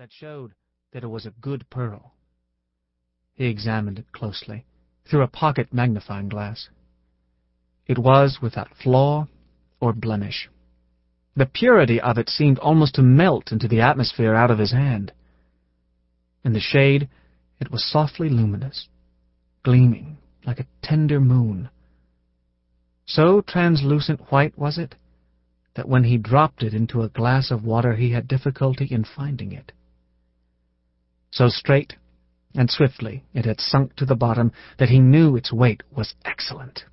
that showed that it was a good pearl. He examined it closely, through a pocket magnifying glass. It was without flaw or blemish. The purity of it seemed almost to melt into the atmosphere out of his hand. In the shade, it was softly luminous, gleaming like a tender moon. So translucent white was it that when he dropped it into a glass of water he had difficulty in finding it. So straight and swiftly it had sunk to the bottom that he knew its weight was excellent.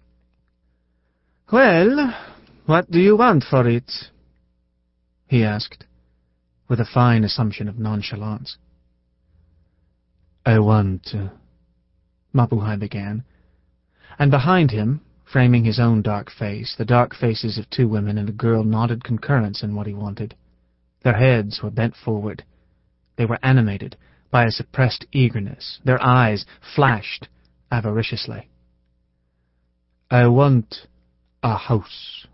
Well, what do you want for it? he asked, with a fine assumption of nonchalance. I want... Uh, Mapuhi began, and behind him, framing his own dark face, the dark faces of two women and a girl nodded concurrence in what he wanted. Their heads were bent forward. They were animated by a suppressed eagerness. Their eyes flashed avariciously. I want a house,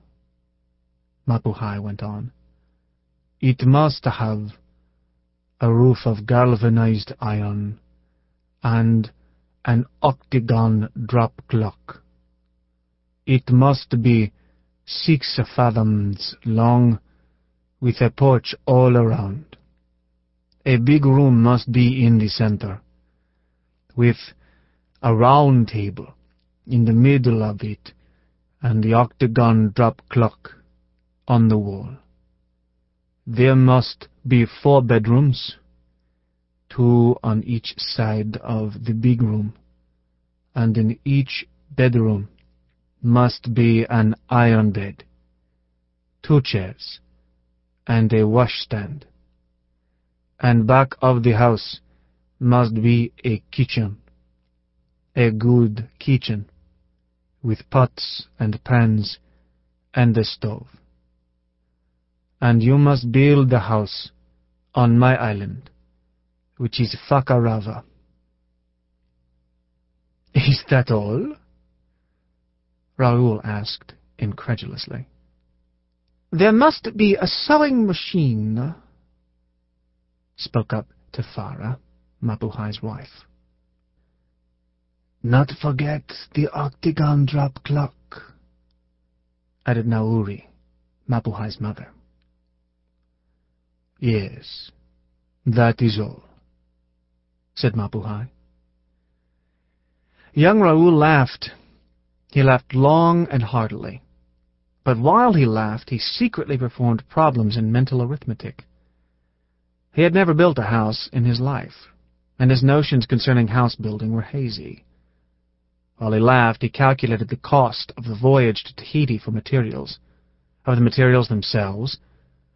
Mapuhi went on. It must have a roof of galvanized iron and an octagon drop clock. It must be six fathoms long, with a porch all around. A big room must be in the center, with a round table in the middle of it, and the octagon drop clock on the wall. There must be four bedrooms, two on each side of the big room, and in each bedroom must be an iron bed, two chairs, and a washstand. And back of the house must be a kitchen, a good kitchen, with pots and pans and a stove. And you must build the house on my island, which is Fakarava. Is that all? Raoul asked incredulously. There must be a sewing machine, spoke up Tefara, Mapuhi's wife. Not forget the octagon drop clock, added Nauri, Mapuhi's mother. Yes, that is all, said Mapuhi. Young Raoul laughed. He laughed long and heartily. But while he laughed, he secretly performed problems in mental arithmetic. He had never built a house in his life, and his notions concerning house building were hazy. While he laughed, he calculated the cost of the voyage to Tahiti for materials, of the materials themselves,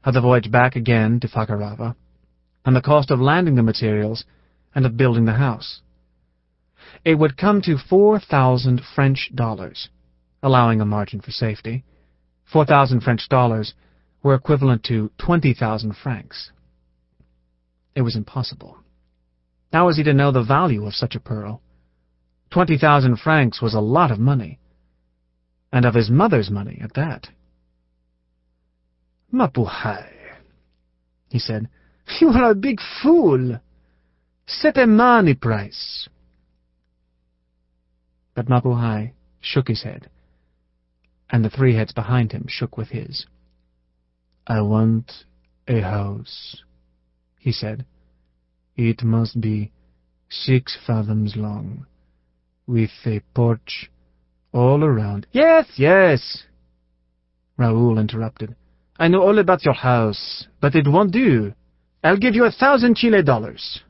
of the voyage back again to Fakarava, and the cost of landing the materials and of building the house. It would come to four thousand French dollars, allowing a margin for safety. Four thousand French dollars were equivalent to twenty thousand francs. It was impossible. How was he to know the value of such a pearl? Twenty thousand francs was a lot of money, and of his mother's money at that. Mapuhi, he said, you are a big fool. Set a money price. But Mapuhi shook his head, and the three heads behind him shook with his. I want a house, he said. It must be six fathoms long, with a porch all around. Yes, yes, Raoul interrupted. I know all about your house, but it won't do. I'll give you a thousand Chile dollars.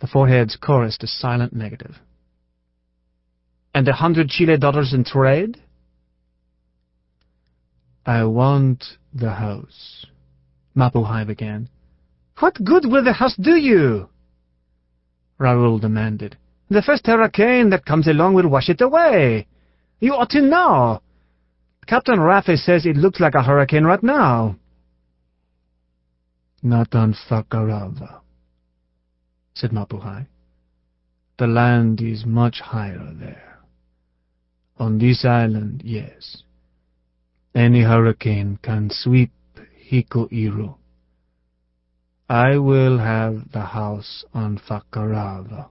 The four heads chorused a silent negative. And a hundred Chile dollars in trade? I want the house, Mapuhi began. What good will the house do you? Raoul demanded. The first hurricane that comes along will wash it away. You ought to know. Captain Raffy says it looks like a hurricane right now. Not on Fakarava, said Mapuhi. The land is much higher there. On this island, yes. Any hurricane can sweep Hikueru. I will have the house on Fakarava.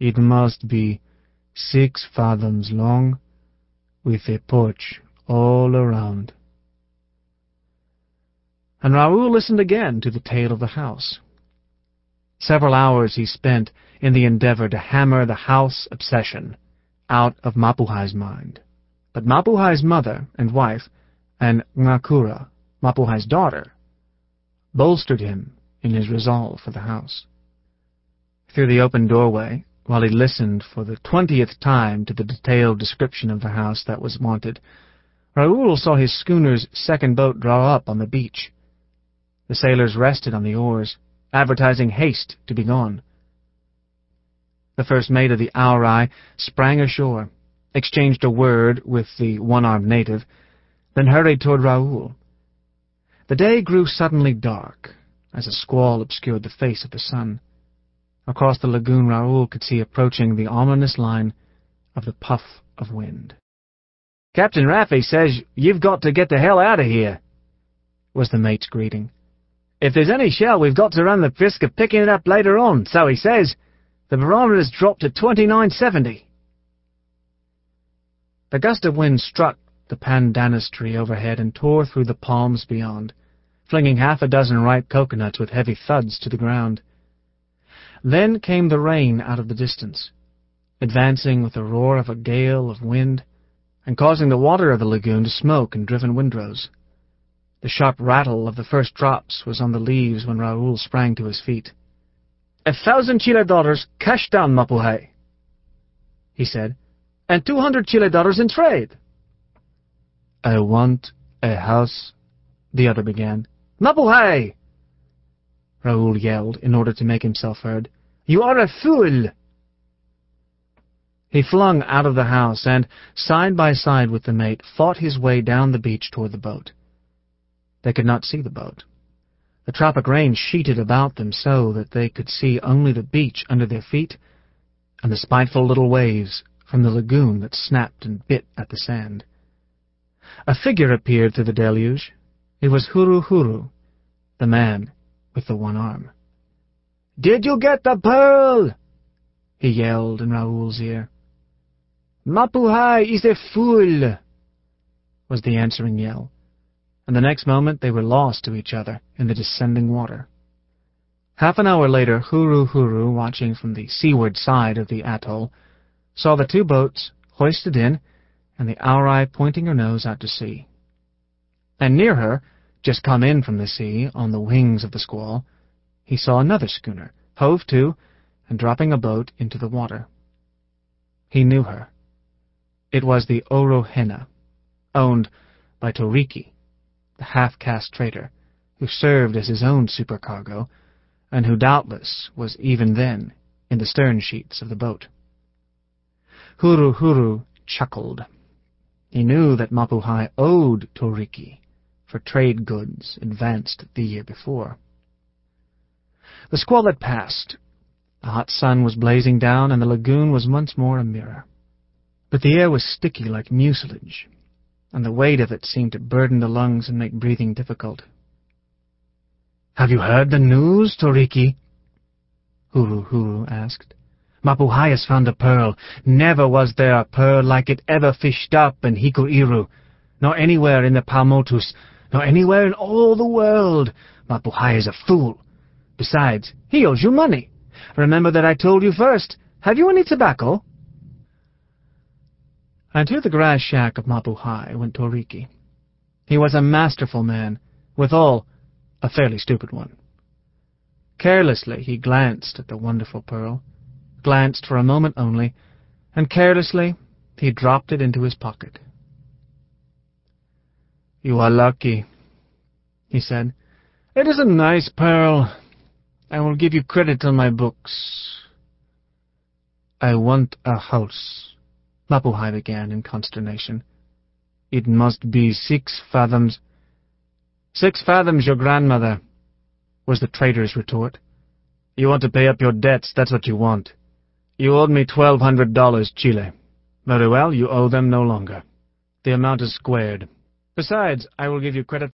It must be six fathoms long, with a porch all around. And Raoul listened again to the tale of the house. Several hours he spent in the endeavor to hammer the house obsession out of Mapuhi's mind. But Mapuhi's mother and wife, and Ngakura, Mapuhi's daughter, bolstered him in his resolve for the house. Through the open doorway, while he listened for the twentieth time to the detailed description of the house that was wanted, Raoul saw his schooner's second boat draw up on the beach. The sailors rested on the oars, advertising haste to be gone. The first mate of the Aorai sprang ashore, exchanged a word with the one-armed native, then hurried toward Raoul. The day grew suddenly dark, as a squall obscured the face of the sun. Across the lagoon Raoul could see approaching the ominous line of the puff of wind. Captain Raffy says you've got to get the hell out of here, was the mate's greeting. If there's any shell, we've got to run the risk of picking it up later on, so he says. The barometer's dropped to 2970. The gust of wind struck the pandanus tree overhead and tore through the palms beyond, flinging half a dozen ripe coconuts with heavy thuds to the ground. Then came the rain out of the distance, advancing with the roar of a gale of wind, and causing the water of the lagoon to smoke in driven windrows. The sharp rattle of the first drops was on the leaves when Raoul sprang to his feet. A thousand Chile dollars cash down, Mapuhi, he said, and two hundred Chile dollars in trade. I want a house, the other began. Mapuhi! Raoul yelled in order to make himself heard. You are a fool! He flung out of the house and, side by side with the mate, fought his way down the beach toward the boat. They could not see the boat. The tropic rain sheeted about them so that they could see only the beach under their feet and the spiteful little waves from the lagoon that snapped and bit at the sand. A figure appeared through the deluge. It was Huru Huru, the man with the one arm. Did you get the pearl? he yelled in Raoul's ear. Mapuhi is a fool, was the answering yell and the next moment they were lost to each other in the descending water. Half an hour later, Huru Huru, watching from the seaward side of the atoll, saw the two boats hoisted in and the Aorai pointing her nose out to sea. And near her, just come in from the sea on the wings of the squall, he saw another schooner, hove to, and dropping a boat into the water. He knew her. It was the Orohena, owned by Toriki, the half-caste trader, who served as his own supercargo, and who doubtless was even then in the stern sheets of the boat. Huru Huru chuckled. He knew that Mapuhi owed Toriki for trade goods advanced the year before. The squall had passed. The hot sun was blazing down, and the lagoon was once more a mirror. But the air was sticky like mucilage, and the weight of it seemed to burden the lungs and make breathing difficult. Have you heard the news, Toriki? Huru Huru asked. Mapuhi has found a pearl. Never was there a pearl like it ever fished up in Hikueru, nor anywhere in the Paumotus, nor anywhere in all the world. Mapuhi is a fool. Besides, he owes you money. Remember that I told you first. Have you any tobacco? and to the grass shack of Mapuhi went Toriki. He was a masterful man, withal a fairly stupid one. Carelessly he glanced at the wonderful pearl, glanced for a moment only, and carelessly he dropped it into his pocket. You are lucky, he said. It is a nice pearl. I will give you credit on my books. I want a house. Mapuhi began in consternation. It must be six fathoms. Six fathoms, your grandmother, was the trader's retort. You want to pay up your debts, that's what you want. You owed me twelve hundred dollars, Chile. Very well, you owe them no longer. The amount is squared. Besides, I will give you credit